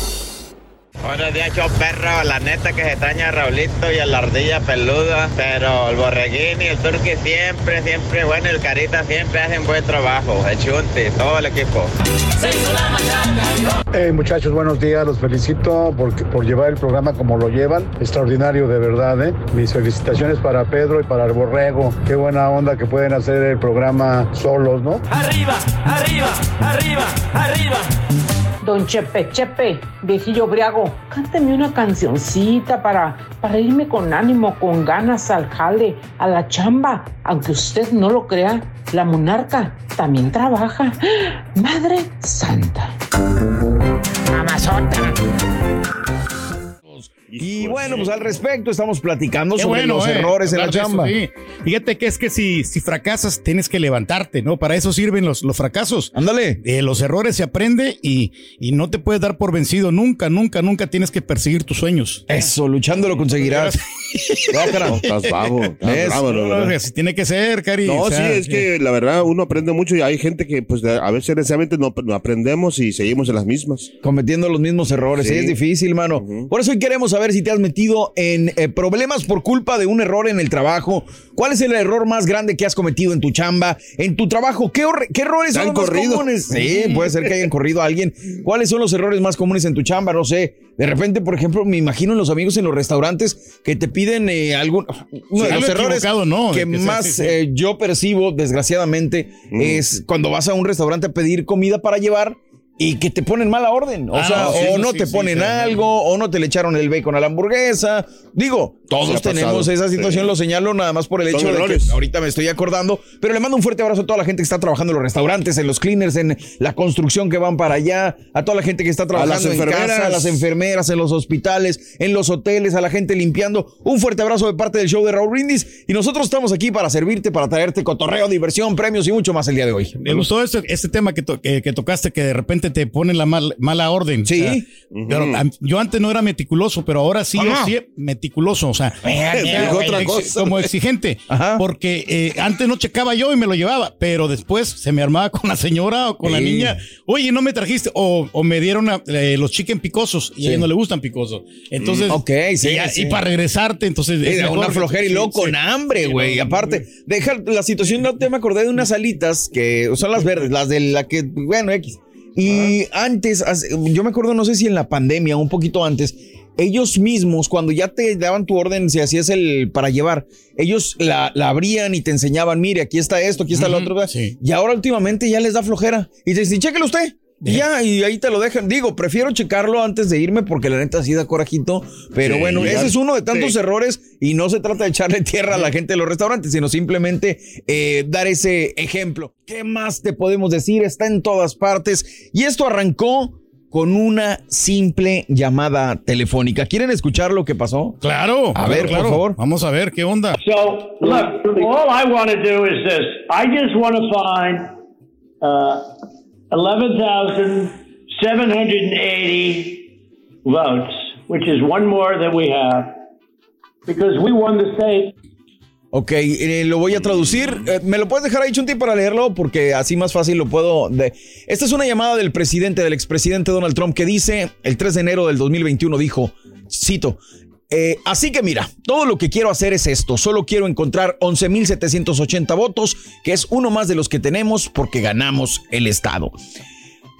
Buenos días, show perro. La neta que se extraña a Raulito y a la ardilla peluda. Pero el borreguín y el turqui siempre, siempre, bueno, el carita siempre hacen buen trabajo. El chunti, todo el equipo. Hey, muchachos, buenos días. Los felicito por, por llevar el programa como lo llevan. Extraordinario, de verdad. ¿eh? Mis felicitaciones para Pedro y para el Borrego. Qué buena onda que pueden hacer el programa solos, ¿no? Arriba, arriba, arriba, arriba. Don Chepe, Chepe, viejillo briago, cánteme una cancioncita para, para irme con ánimo, con ganas al jale, a la chamba. Aunque usted no lo crea, la monarca también trabaja. Madre Santa. Mamazota. Y bueno, pues al respecto estamos platicando Qué sobre bueno, los eh, errores en la de eso, chamba. sí. Fíjate que es que si, si fracasas, tienes que levantarte, ¿no? Para eso sirven los, los fracasos. Ándale. De los errores se aprende y, y no te puedes dar por vencido. Nunca, nunca, nunca tienes que perseguir tus sueños. Eso, luchando lo conseguirás. No, estás bravo, estás ¿Ves? bravo, No, tiene que ser, Cari. No, O sí, es que la verdad uno aprende mucho y hay gente que pues a veces necesariamente no, no aprendemos y seguimos en las mismas. Cometiendo los mismos errores. Sí. Es difícil, mano. Por eso hoy queremos saber si te has metido en eh, problemas por culpa de un error en el trabajo. ¿Cuál es el error más grande que has cometido en tu chamba, en tu trabajo? ¿Qué, errores ¿Te son han los más corrido? comunes? Sí, puede ser que hayan corrido a alguien. ¿Cuáles son los errores más comunes en tu chamba? No sé. De repente, por ejemplo, me imagino en los amigos en los restaurantes que te piden eh, algún... Uno de los errores que Que sea más sí. eh, yo percibo, desgraciadamente, Mm. es cuando vas a un restaurante a pedir comida para llevar y que te ponen mala orden. O Ah, sea, no, sí, o no sí, te sí, ponen algo, o no te le echaron el bacon a la hamburguesa. Digo, Todos tenemos esa situación, Sí. lo señalo nada más por el Son hecho de errores. que ahorita me estoy acordando, pero le mando un fuerte abrazo a toda la gente que está trabajando en los restaurantes, en los cleaners, en la construcción que van para allá, a toda la gente que está trabajando las en enfermeras. casa, a las enfermeras, en los hospitales, en los hoteles, a la gente limpiando. Un fuerte abrazo de parte del show de Raúl Brindis y nosotros estamos aquí para servirte, para traerte cotorreo, diversión, premios y mucho más el día de hoy. Me gustó este, este tema que, to- que, que tocaste, que de repente te ponen la mal- mala orden. Sí. O sea, pero, yo antes no era meticuloso, pero ahora sí, yo sí meticuloso. O sea, Mira, mira, como güey. otra cosa. como exigente. Porque eh, antes no checaba yo y me lo llevaba, pero después se me armaba con la señora o con la niña. Oye, no me trajiste. O, o me dieron a- eh, los chicken picosos y Sí. a ella no le gustan picosos. Entonces, Mm, ok, sí, y, para regresarte, entonces. Es una flojera y luego con hambre, güey. Aparte, deja la situación, no te me acordé de unas alitas que son las verdes, las de la que, bueno, X. Y antes, yo me acuerdo, no sé si en la pandemia, un poquito antes, ellos mismos, cuando ya te daban tu orden, si hacías el para llevar, ellos la, la abrían y te enseñaban, mire, aquí está esto, aquí está lo otro. Y ahora últimamente ya les da flojera. Y te dicen, chéquelo usted. Y ya, y ahí te lo dejan. Digo, prefiero checarlo antes de irme porque la neta sí da corajito. Pero Sí, bueno, ese es uno de tantos Sí. errores y no se trata de echarle tierra a la gente de los restaurantes, sino simplemente eh, dar ese ejemplo. ¿Qué más te podemos decir? Está en todas partes. Y esto arrancó con una simple llamada telefónica. ¿Quieren escuchar lo que pasó? Claro. A claro, ver, claro. por favor. Vamos a ver qué onda. So, look, all I want to do is this. I just want to find uh, 11,780 votes, which is one more than we have, because we won the state. Ok, eh, lo voy a traducir. Eh, ¿Me lo puedes dejar ahí, Chunti, para leerlo? Porque así más fácil lo puedo... Esta es una llamada del presidente, del expresidente Donald Trump, que dice, el 3 de enero del 2021 dijo, cito, eh, así que mira, todo lo que quiero hacer es esto. Solo quiero encontrar 11.780 votos, que es uno más de los que tenemos porque ganamos el Estado.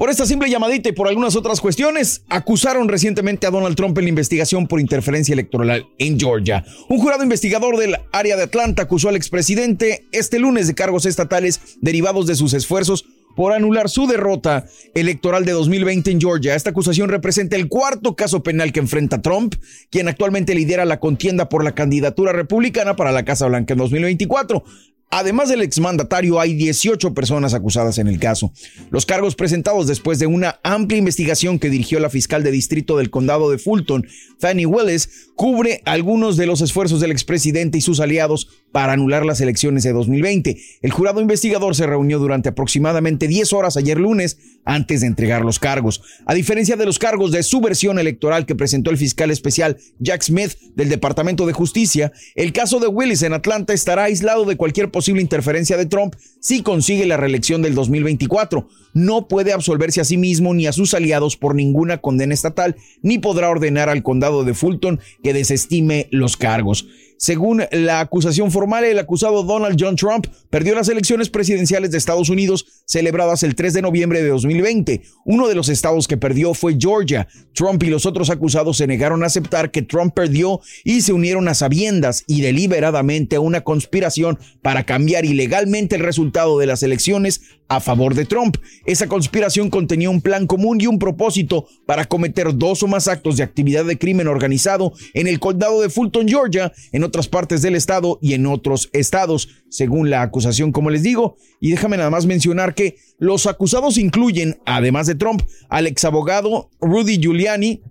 Por esta simple llamadita y por algunas otras cuestiones, acusaron recientemente a Donald Trump en la investigación por interferencia electoral en Georgia. Un jurado investigador del área de Atlanta acusó al expresidente este lunes de cargos estatales derivados de sus esfuerzos por anular su derrota electoral de 2020 en Georgia. Esta acusación representa el cuarto caso penal que enfrenta Trump, quien actualmente lidera la contienda por la candidatura republicana para la Casa Blanca en 2024. Además del exmandatario, hay 18 personas acusadas en el caso. Los cargos presentados después de una amplia investigación que dirigió la fiscal de distrito del condado de Fulton, Fanny Willis, cubre algunos de los esfuerzos del expresidente y sus aliados para anular las elecciones de 2020. El jurado investigador se reunió durante aproximadamente 10 horas ayer lunes antes de entregar los cargos. A diferencia de los cargos de subversión electoral que presentó el fiscal especial Jack Smith del Departamento de Justicia, el caso de Willis en Atlanta estará aislado de cualquier posible interferencia de Trump si consigue la reelección del 2024. No puede absolverse a sí mismo ni a sus aliados por ninguna condena estatal, ni podrá ordenar al condado de Fulton que desestime los cargos. Según la acusación formal, el acusado Donald John Trump perdió las elecciones presidenciales de Estados Unidos celebradas el 3 de noviembre de 2020. Uno de los estados que perdió fue Georgia. Trump y los otros acusados se negaron a aceptar que Trump perdió y se unieron a sabiendas y deliberadamente a una conspiración para cambiar ilegalmente el resultado de las elecciones a favor de Trump. Esa conspiración contenía un plan común y un propósito para cometer dos o más actos de actividad de crimen organizado en el condado de Fulton, Georgia, en otras partes del estado y en otros estados, según la acusación, como les digo. Y déjame nada más mencionar que los acusados incluyen, además de Trump, al exabogado Rudy Giuliani,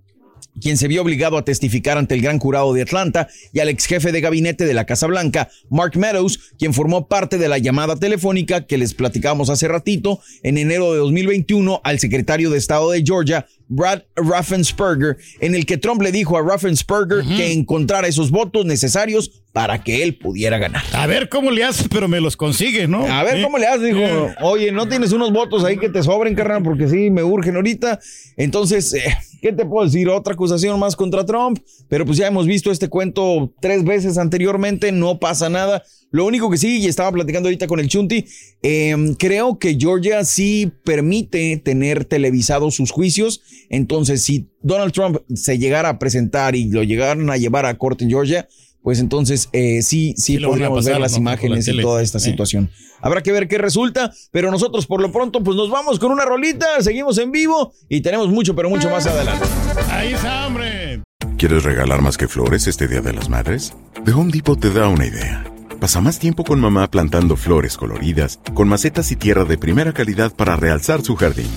quien se vio obligado a testificar ante el gran jurado de Atlanta, y al ex jefe de gabinete de la Casa Blanca, Mark Meadows, quien formó parte de la llamada telefónica que les platicábamos hace ratito en enero de 2021 al secretario de Estado de Georgia, Brad Raffensperger, en el que Trump le dijo a Raffensperger que encontrara esos votos necesarios para que él pudiera ganar. A ver cómo le haces, pero me los consigue, ¿no? A ver ¿Eh? cómo le haces, dijo. Eh. Oye, ¿no tienes unos votos ahí que te sobren, carnal? Porque sí, me urgen ahorita. Entonces, eh, ¿qué te puedo decir? Otra acusación más contra Trump. Pero pues ya hemos visto este cuento tres veces anteriormente, no pasa nada. Lo único que sí, y estaba platicando ahorita con el Chunti, eh, creo que Georgia sí permite tener televisados sus juicios. Entonces, si Donald Trump se llegara a presentar y lo llegaran a llevar a corte en Georgia, pues entonces eh, sí, sí, podríamos pasar, ver las ¿no? Por la imágenes y toda esta Eh. situación. Habrá que ver qué resulta, pero nosotros por lo pronto pues nos vamos con una rolita, seguimos en vivo y tenemos mucho, pero mucho más adelante. Ahí está, hombre. ¿Quieres regalar más que flores este Día de las Madres? The Home Depot te da una idea. Pasa más tiempo con mamá plantando flores coloridas, con macetas y tierra de primera calidad para realzar su jardín.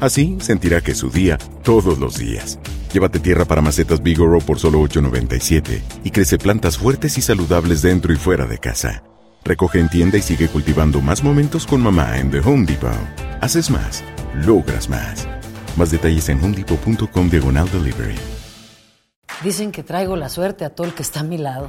Así sentirá que es su día todos los días. Llévate tierra para macetas Bigoro por solo $8.97 y crece plantas fuertes y saludables dentro y fuera de casa. Recoge en tienda y sigue cultivando más momentos con mamá en The Home Depot. Haces más, logras más. Más detalles en homedepot.com diagonal delivery. Dicen que traigo la suerte a todo el que está a mi lado.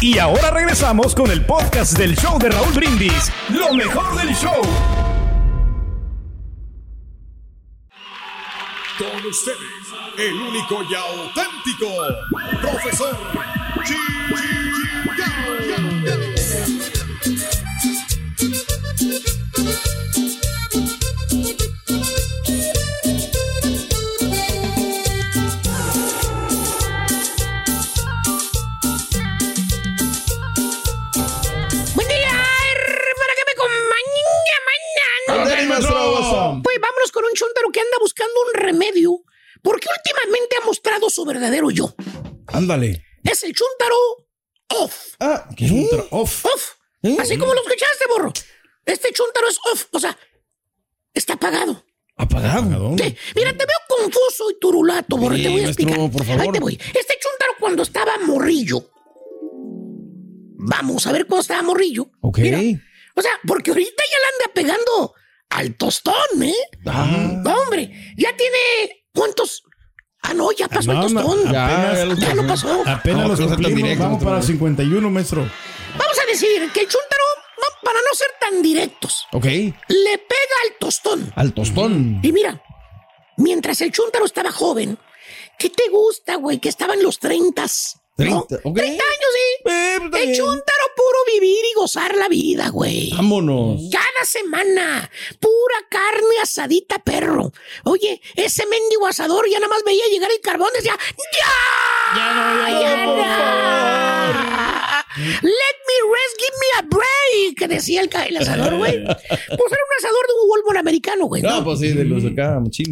Y ahora regresamos con el podcast del show de Raúl Brindis. Lo mejor del show. Con ustedes, el único y auténtico profesor que anda buscando un remedio porque últimamente ha mostrado su verdadero yo. Ándale. Es el chuntaro off. Ah, ¿qué? Chuntaro off. Off. Así como lo escuchaste, borro. Este chuntaro es off, o sea, está apagado. ¿Apagado? Sí. Mira, te veo confuso y turulato, borro. Sí, te voy a maestro, explicar. por favor. Ahí te voy. Este chuntaro cuando estaba morrillo. Vamos a ver cuando estaba morrillo. Ok. Mira, o sea, porque ahorita ya le anda pegando al tostón, ¿eh? Ah. No, hombre, ya tiene. ¿Cuántos? Ah, no, ya pasó No, el no, tostón. apenas- ya lo pasó. Apenas No, los cumplimos. directo, Vamos para preocupes. 51, maestro. Vamos a decir que el chúntaro, no, para no ser tan directos, Ok. le pega al tostón. Al tostón. Y mira, mientras el chúntaro estaba joven, ¿qué te gusta, güey? Que estaba en los 30. 30, ok. 30 años, sí. pues, está el bien. Puro vivir y gozar la vida, güey. Vámonos. Cada semana, pura carne asadita, perro. Oye, ese mendigo asador ya nada más veía llegar el carbón, decía, ¡Ya! Ya no, ya no, ya! Let me rest, give me a break, que decía el, el asador, güey. Pues era un asador de un Walmart americano, güey. ¿no? No, pues sí, de los de acá, machín.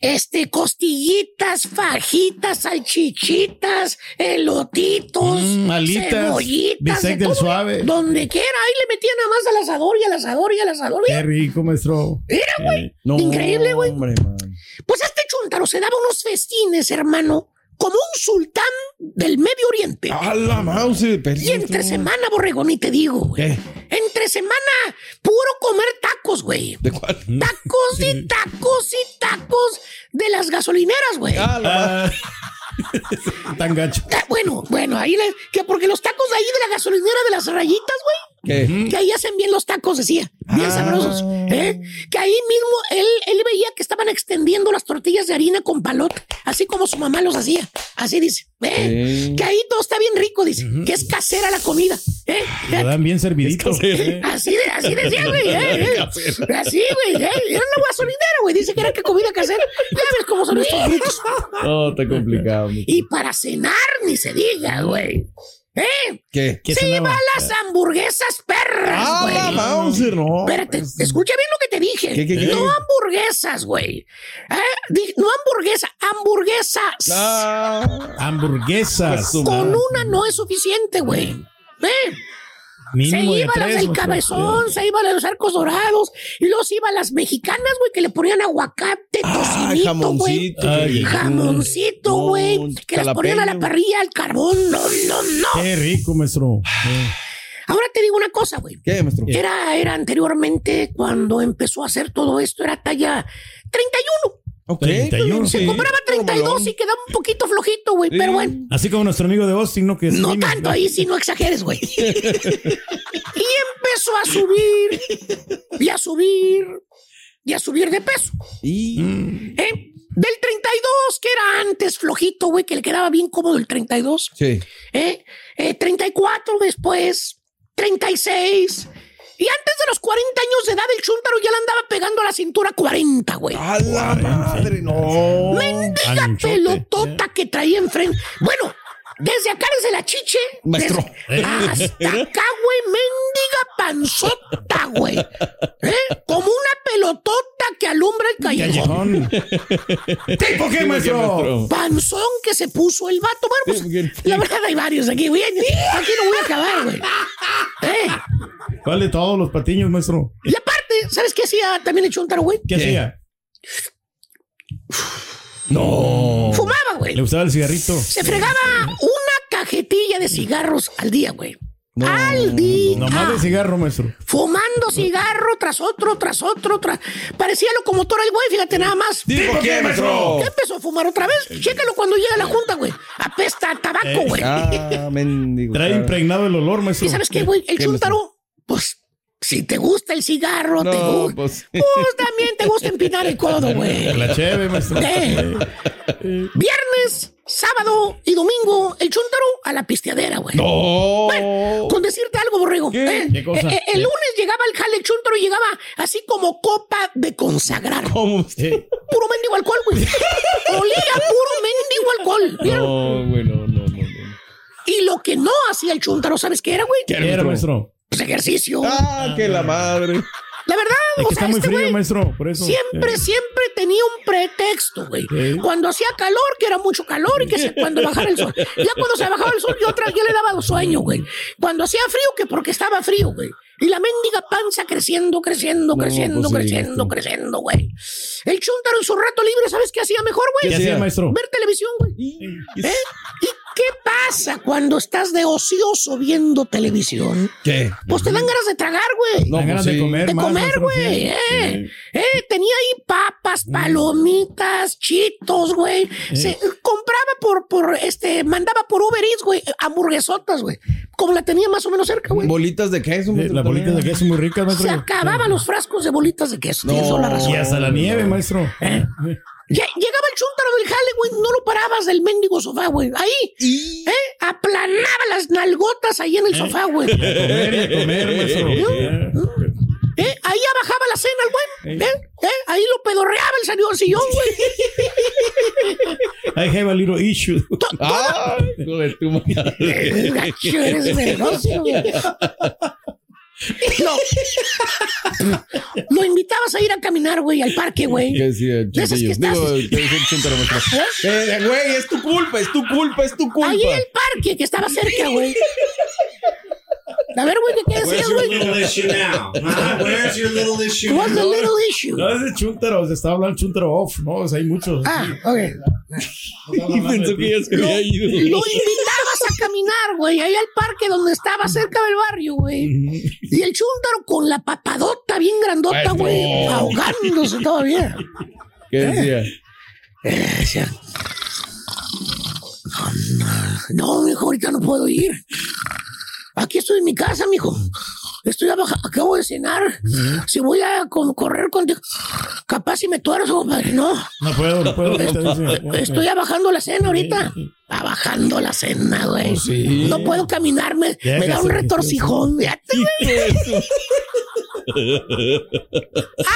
Este, costillitas, fajitas, salchichitas, elotitos, Mm, alitas, cebollitas, de todo, suave. Donde quiera, ahí le metían nada más al asador y al asador y al asador. Qué Mira, rico, maestro. mira, güey. No, Increíble, güey. Pues este chuntaro se daba unos festines, hermano, como un sultán del Medio Oriente. A la mouse, Y entre semana, borregón, y te digo, güey. ¿Qué? Entre semana, puro comer tacos, güey. ¿De cuál? Tacos y tacos y tacos de las gasolineras, güey. Ah, Tan gacho. Ah, Bueno, bueno, ahí le, que porque los tacos de ahí de la gasolinera de las rayitas, güey. ¿Qué? Que ahí hacen bien los tacos, decía. Bien Ah. sabrosos. ¿eh? Que ahí mismo él, él veía que estaban extendiendo las tortillas de harina con palote, así como su mamá los hacía. Así dice. ¿eh? Que ahí todo está bien rico, dice. Que es casera la comida. ¿eh? Lo dan bien servidito. ¿eh? Así, de, así decía, güey. ¿eh? ¿eh? Así, güey. ¿eh? Era una gasolinera, güey. Dice que era que comida casera. Ya ves cómo son estos. No, está complicado. Y para cenar, ni se diga, güey. ¿Eh? ¿Qué? ¿Qué se cenaba? iba a las hamburguesas perras, Ah, güey. la Mauser, no. Espérate, escucha bien lo que te dije. ¿Qué, qué, qué? No hamburguesas, güey. ¿Eh? No hamburguesa, hamburguesas. Ah, hamburguesas. Con una no es suficiente, güey. ¿Eh? Mínimo se iba a las del cabezón, se iba a las de los arcos dorados, y luego se iba a las mexicanas, güey, que le ponían aguacate, Ay, tocinito, güey. jamoncito. No, güey. que las ponían a la parrilla, al carbón. No, no, no. Qué rico, maestro. Eh, Ahora te digo una cosa, güey. ¿Qué, maestro? Era, era anteriormente, cuando empezó a hacer todo esto, era talla 31. Ok. 31, Se sí. compraba 32 y quedaba un poquito flojito, güey. Pero bueno, Así como nuestro amigo de Austin, ¿no? Que no tanto ahí, si no exageres, güey. y empezó a subir, y a subir, y a subir de peso. Y... ¿Eh? Del 32, que era antes flojito, güey, que le quedaba bien cómodo el 32. Sí. ¿eh? Eh, 34 después, 36. Y antes de los 40 años de edad, el chúntaro ya le andaba pegando a la cintura 40, güey. A la madre, no. Mendiga Anchote. pelotota que traía enfrente. Bueno, desde acá, desde la chiche. Maestro. desde- hasta acá, güey, mendiga panzota, güey. ¿Eh? Como una pelotota que alumbra el callejón. ¿Tipo qué, maestro? Panzón que se puso el vato. Bueno, pues, la verdad hay varios aquí, güey. Aquí no voy a acabar, güey. ¿Eh? ¿Cuál de todos los patiños, maestro? Y aparte, ¿sabes qué hacía también el chúntaro, güey? ¿Qué hacía? No. Fumaba, güey. Le gustaba el cigarrito. Se fregaba una cajetilla de cigarros al día, güey. Al día. Nomás de cigarro, maestro. Fumando cigarro tras otro, tras otro, tras... Parecía locomotora el güey, fíjate nada más. ¿Tipo qué, maestro? Ya empezó a fumar otra vez. Chécalo cuando llega a la junta, güey. Apesta a tabaco, güey. Ah, mendigo. Trae impregnado el olor, maestro. ¿Y sabes qué, güey? El ¿Qué, chúntaro, pues, si te gusta el cigarro, te gusta... pues. Pues también te gusta empinar el codo, güey. La maestro. Eh. Viernes, sábado y domingo, el chúntaro a la pisteadera, güey. No. Bueno, con decirte algo, borrego. ¿eh? ¿Qué cosa? Eh, eh, el lunes llegaba el jale el chúntaro y llegaba así como copa de consagrar. ¿Cómo? Puro mendigo alcohol, güey. Olía puro mendigo alcohol. ¿vieron? No, güey, no, no, no. no. Y lo que no hacía el chúntaro, ¿sabes qué era, güey? ¿Qué era, maestro? Pues ejercicio. Ah, que la madre. La verdad, Es o que sea, está muy este frío, maestro. Por eso. Siempre, Eh. siempre tenía un pretexto, güey. Cuando hacía calor, que era mucho calor, y que se- cuando bajara el sol. Ya cuando se bajaba el sol, yo otra ya le daba sueño, güey. Cuando hacía frío, que porque estaba frío, güey. Y la mendiga panza creciendo, creciendo, No, creciendo, pues creciendo, maestro. creciendo, güey. El chúntaro en su rato libre, ¿sabes qué hacía mejor, ¿Qué güey? hacía, maestro? Ver televisión, güey. ¿Eh? ¿Y qué pasa cuando estás de ocioso viendo televisión? ¿Qué? Pues te dan ganas de tragar, güey. Dan ganas pues de sí. comer De comer, güey. sí. Eh, eh, tenía ahí papas, palomitas, chitos, güey. Se compraba por, por, este, mandaba por Uber Eats, güey, hamburguesotas, güey. Como la tenía más o menos cerca, güey. Bolitas de queso. Sí, maestro, Las bolitas de queso muy ricas, Se maestro. acababan los frascos de bolitas de queso. Tienes No. toda la razón. Y hasta la nieve, maestro. ¿Eh? Llegaba el chúntaro del jale, güey, no lo parabas del mendigo sofá, güey. Ahí, ¿eh? Aplanaba las nalgotas ahí en el sofá, güey. Comer, comer, maestro. ¿Eh? ¿Eh? Ahí ya bajaba la cena el güey. ¿Eh? ¿Eh? Ahí lo pedorreaba el señor sillón, güey. I have a little issue. Ah. Eh, gacho, eres venenoso, güey. Lo, lo invitabas a ir a caminar, güey, al parque, güey. ¿Qué decía que maestro? Eh, Güey, es tu culpa, es tu culpa, es tu culpa. Ahí en el parque que estaba cerca, güey. A ver, güey, ¿qué decías, güey? issue now? Where's your little issue? What's the little issue? No, es de chúntaro. Se estaba hablando chúntaro off, ¿no? O sea, hay muchos. Ah, ok. Y pensó que ya se había ido. Lo invitabas a caminar, güey, ahí al parque donde estaba cerca del barrio, güey. Y el chúntaro con la papadota bien grandota, güey, ahogándose todavía. ¿Qué decía? Eh, decía, no, mijo, ahorita no puedo ir. Aquí estoy en mi casa, mijo. Estoy abajo, acabo de cenar. Si voy a con- correr contigo, capaz si me tuerzo, compadre. No, No puedo, no puedo. dice. estoy abajando la cena ahorita. Abajando la cena, güey. Sí. No puedo caminarme. Me da un retorcijón.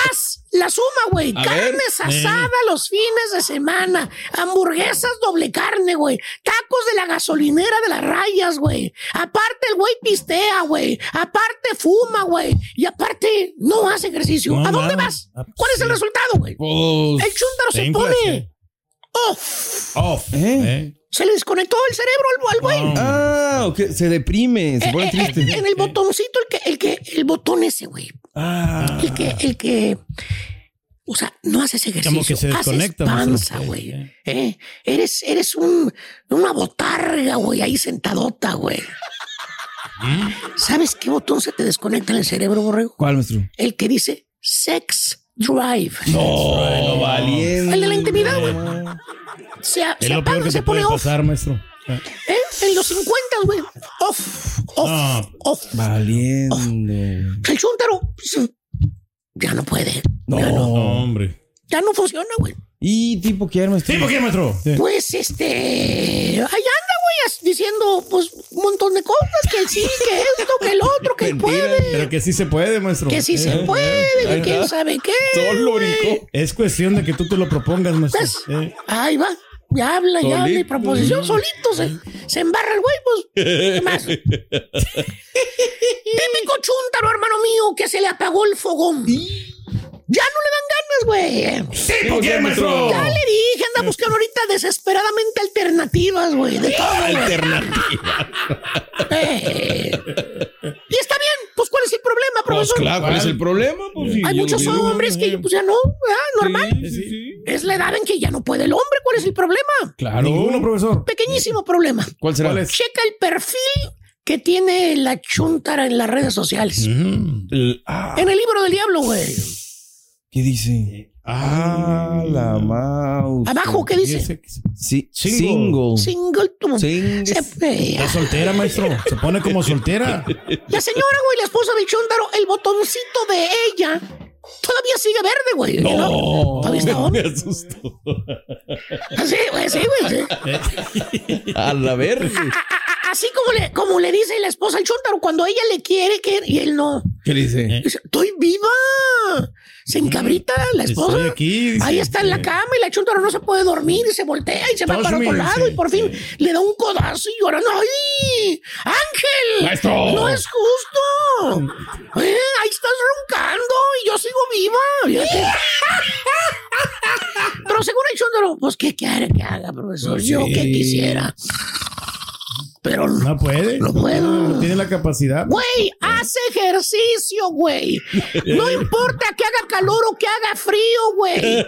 Haz la suma, güey. Carnes ver. asadas los fines de semana. Hamburguesas doble carne, güey. Tacos de la gasolinera de las rayas, güey. Aparte el güey pistea, güey. Aparte fuma, güey. Y aparte no hace ejercicio. No, ¿A dónde vas? ¿Cuál es el resultado, güey? Pues. El chúntaro te se pone off. Off. ¿Eh? ¿eh? Se le desconectó el cerebro al, al güey. Ah, ok, se deprime, se Eh, pone eh, eh, triste. en el botoncito, el que, el que, el botón ese, güey. Ah. El que, el que, o sea, no haces ejercicio. Como que se haces desconecta. panza, maestro. güey. Eh, eres, eres un, una botarga, güey, ahí sentadota, güey. ¿Mm? ¿Sabes qué botón se te desconecta en el cerebro, borrego? ¿Cuál, maestro? El que dice sex drive. No, valiente. El de la intimidad, güey. Se, Es se lo peor apaga, que se te puede pone off. pasar, maestro. ¿Eh? En los 50, güey. Off, off, No. off. Valiendo. El chúntaro pues, ya no puede. No. Ya no, No, hombre. ya no funciona, güey. ¿Y tipo quién, maestro? ¿Tipo quién, maestro? Pues este. Ahí anda, güey, diciendo pues un montón de cosas: que sí, que esto, que el otro, que él puede. Pero que sí se puede, maestro. Que sí se Eh, puede, eh, que quién sabe qué. Solo. Es cuestión de que tú te lo propongas, maestro. Pues, Eh. Ahí va. Ya habla, ya habla y proposición solito se, se embarra el güey, pues. ¿Qué más? Típico chúntaro, hermano mío, que se le apagó el fogón. Ya no le dan ganas, güey. Sí, ¿por qué, maestro? Ya le dije, anda buscando ahorita desesperadamente alternativas, güey. De todo. güey. Eh. Y está bien, pues ¿cuál es el problema, Pues profesor? claro, ¿cuál es el problema? Pues, sí, Hay yo muchos lo hombres que pues ya no, ¿verdad? normal. Es la edad en que ya no puede el hombre. ¿Cuál es el problema? Claro. Ninguno, profesor. Pequeñísimo problema. ¿Cuál será? ¿Cuál? Checa el perfil que tiene la chuntara en las redes sociales. El- ah, En el libro del diablo, güey. ¿Qué dice? Ah, la mouse. Abajo, ¿qué dice? Sí, Single. single. Single. Se fea. Es soltera, maestro. Se pone como soltera. La señora, güey, la esposa del chúntaro, el botoncito de ella todavía sigue verde, güey. No, Todavía está on. me asustó. Sí, güey, sí, güey. sí. A la verga. Así como le, como le dice la esposa al chúntaro cuando ella le quiere que y él no. ¿Qué dice? Dice, Estoy viva. Se encabrita la esposa. Estoy aquí, dice. Ahí está en la cama y la chúntara no se puede dormir y se voltea y se va para otro lado sí, y por fin le da un codazo y llora. ¡Ay! ¡Ángel! Maestro. ¡No es justo! Eh, ahí estás roncando y yo sigo viva. Pero según el chúntaro, pues ¿qué quiere que haga, profesor? Pues Yo sí. que quisiera. Pero No puede. No puedo. No tiene la capacidad. Güey, haz ejercicio, güey. No importa que haga calor o que haga frío, güey.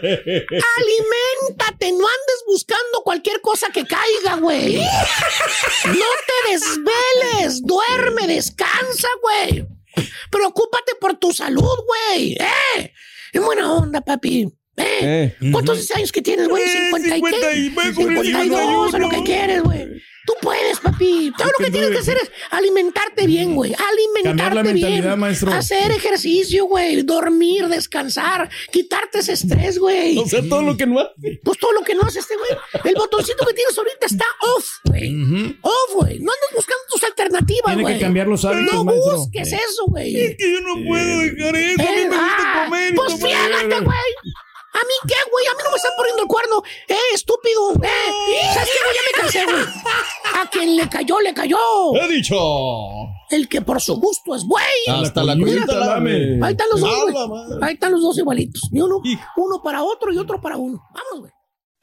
Aliméntate, no andes buscando cualquier cosa que caiga, güey. No te desveles, duerme, descansa, güey. Preocúpate por tu salud, güey. ¡Eh! En buena onda, papi. ¿Eh? Eh. ¿Cuántos años que tienes, güey? Eh, ¿50 y qué? 50 y- voy a cumplir 52, o lo que 51. quieres, güey. Tú puedes, papi. Todo lo que tienes que hacer es alimentarte bien, güey. Cambiar Alimentarte la mentalidad, bien. maestro. Hacer ejercicio, güey. Dormir, descansar, quitarte ese estrés, güey. O sea, todo lo que no hace. Pues todo lo que no hace este güey. El botoncito que tienes ahorita está off, güey. Off, güey. No andes buscando tus alternativas, Tiene güey. que cambiar los hábitos, No maestro. busques Eh. eso, güey. Es que yo no puedo dejar eso. A mí Eh, me gusta ah, comer. Pues fíjate, güey. ¿A mí qué, güey? A mí no me están poniendo el cuerno. ¡Eh, estúpido! ¡Eh! ¿Sabes qué, güey? Ya me cansé, güey. A quien le cayó, le cayó. He dicho. El que por su gusto es güey. Hasta la coyunta lame. Ahí están los dos. Ahí están los dos igualitos. Y uno, uno para otro y otro para uno. Vamos, güey.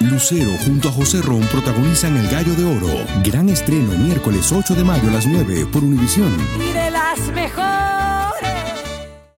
Lucero junto a José Ron protagonizan El Gallo de Oro. Gran estreno miércoles 8 de mayo a las 9 por Univisión. y las mejores.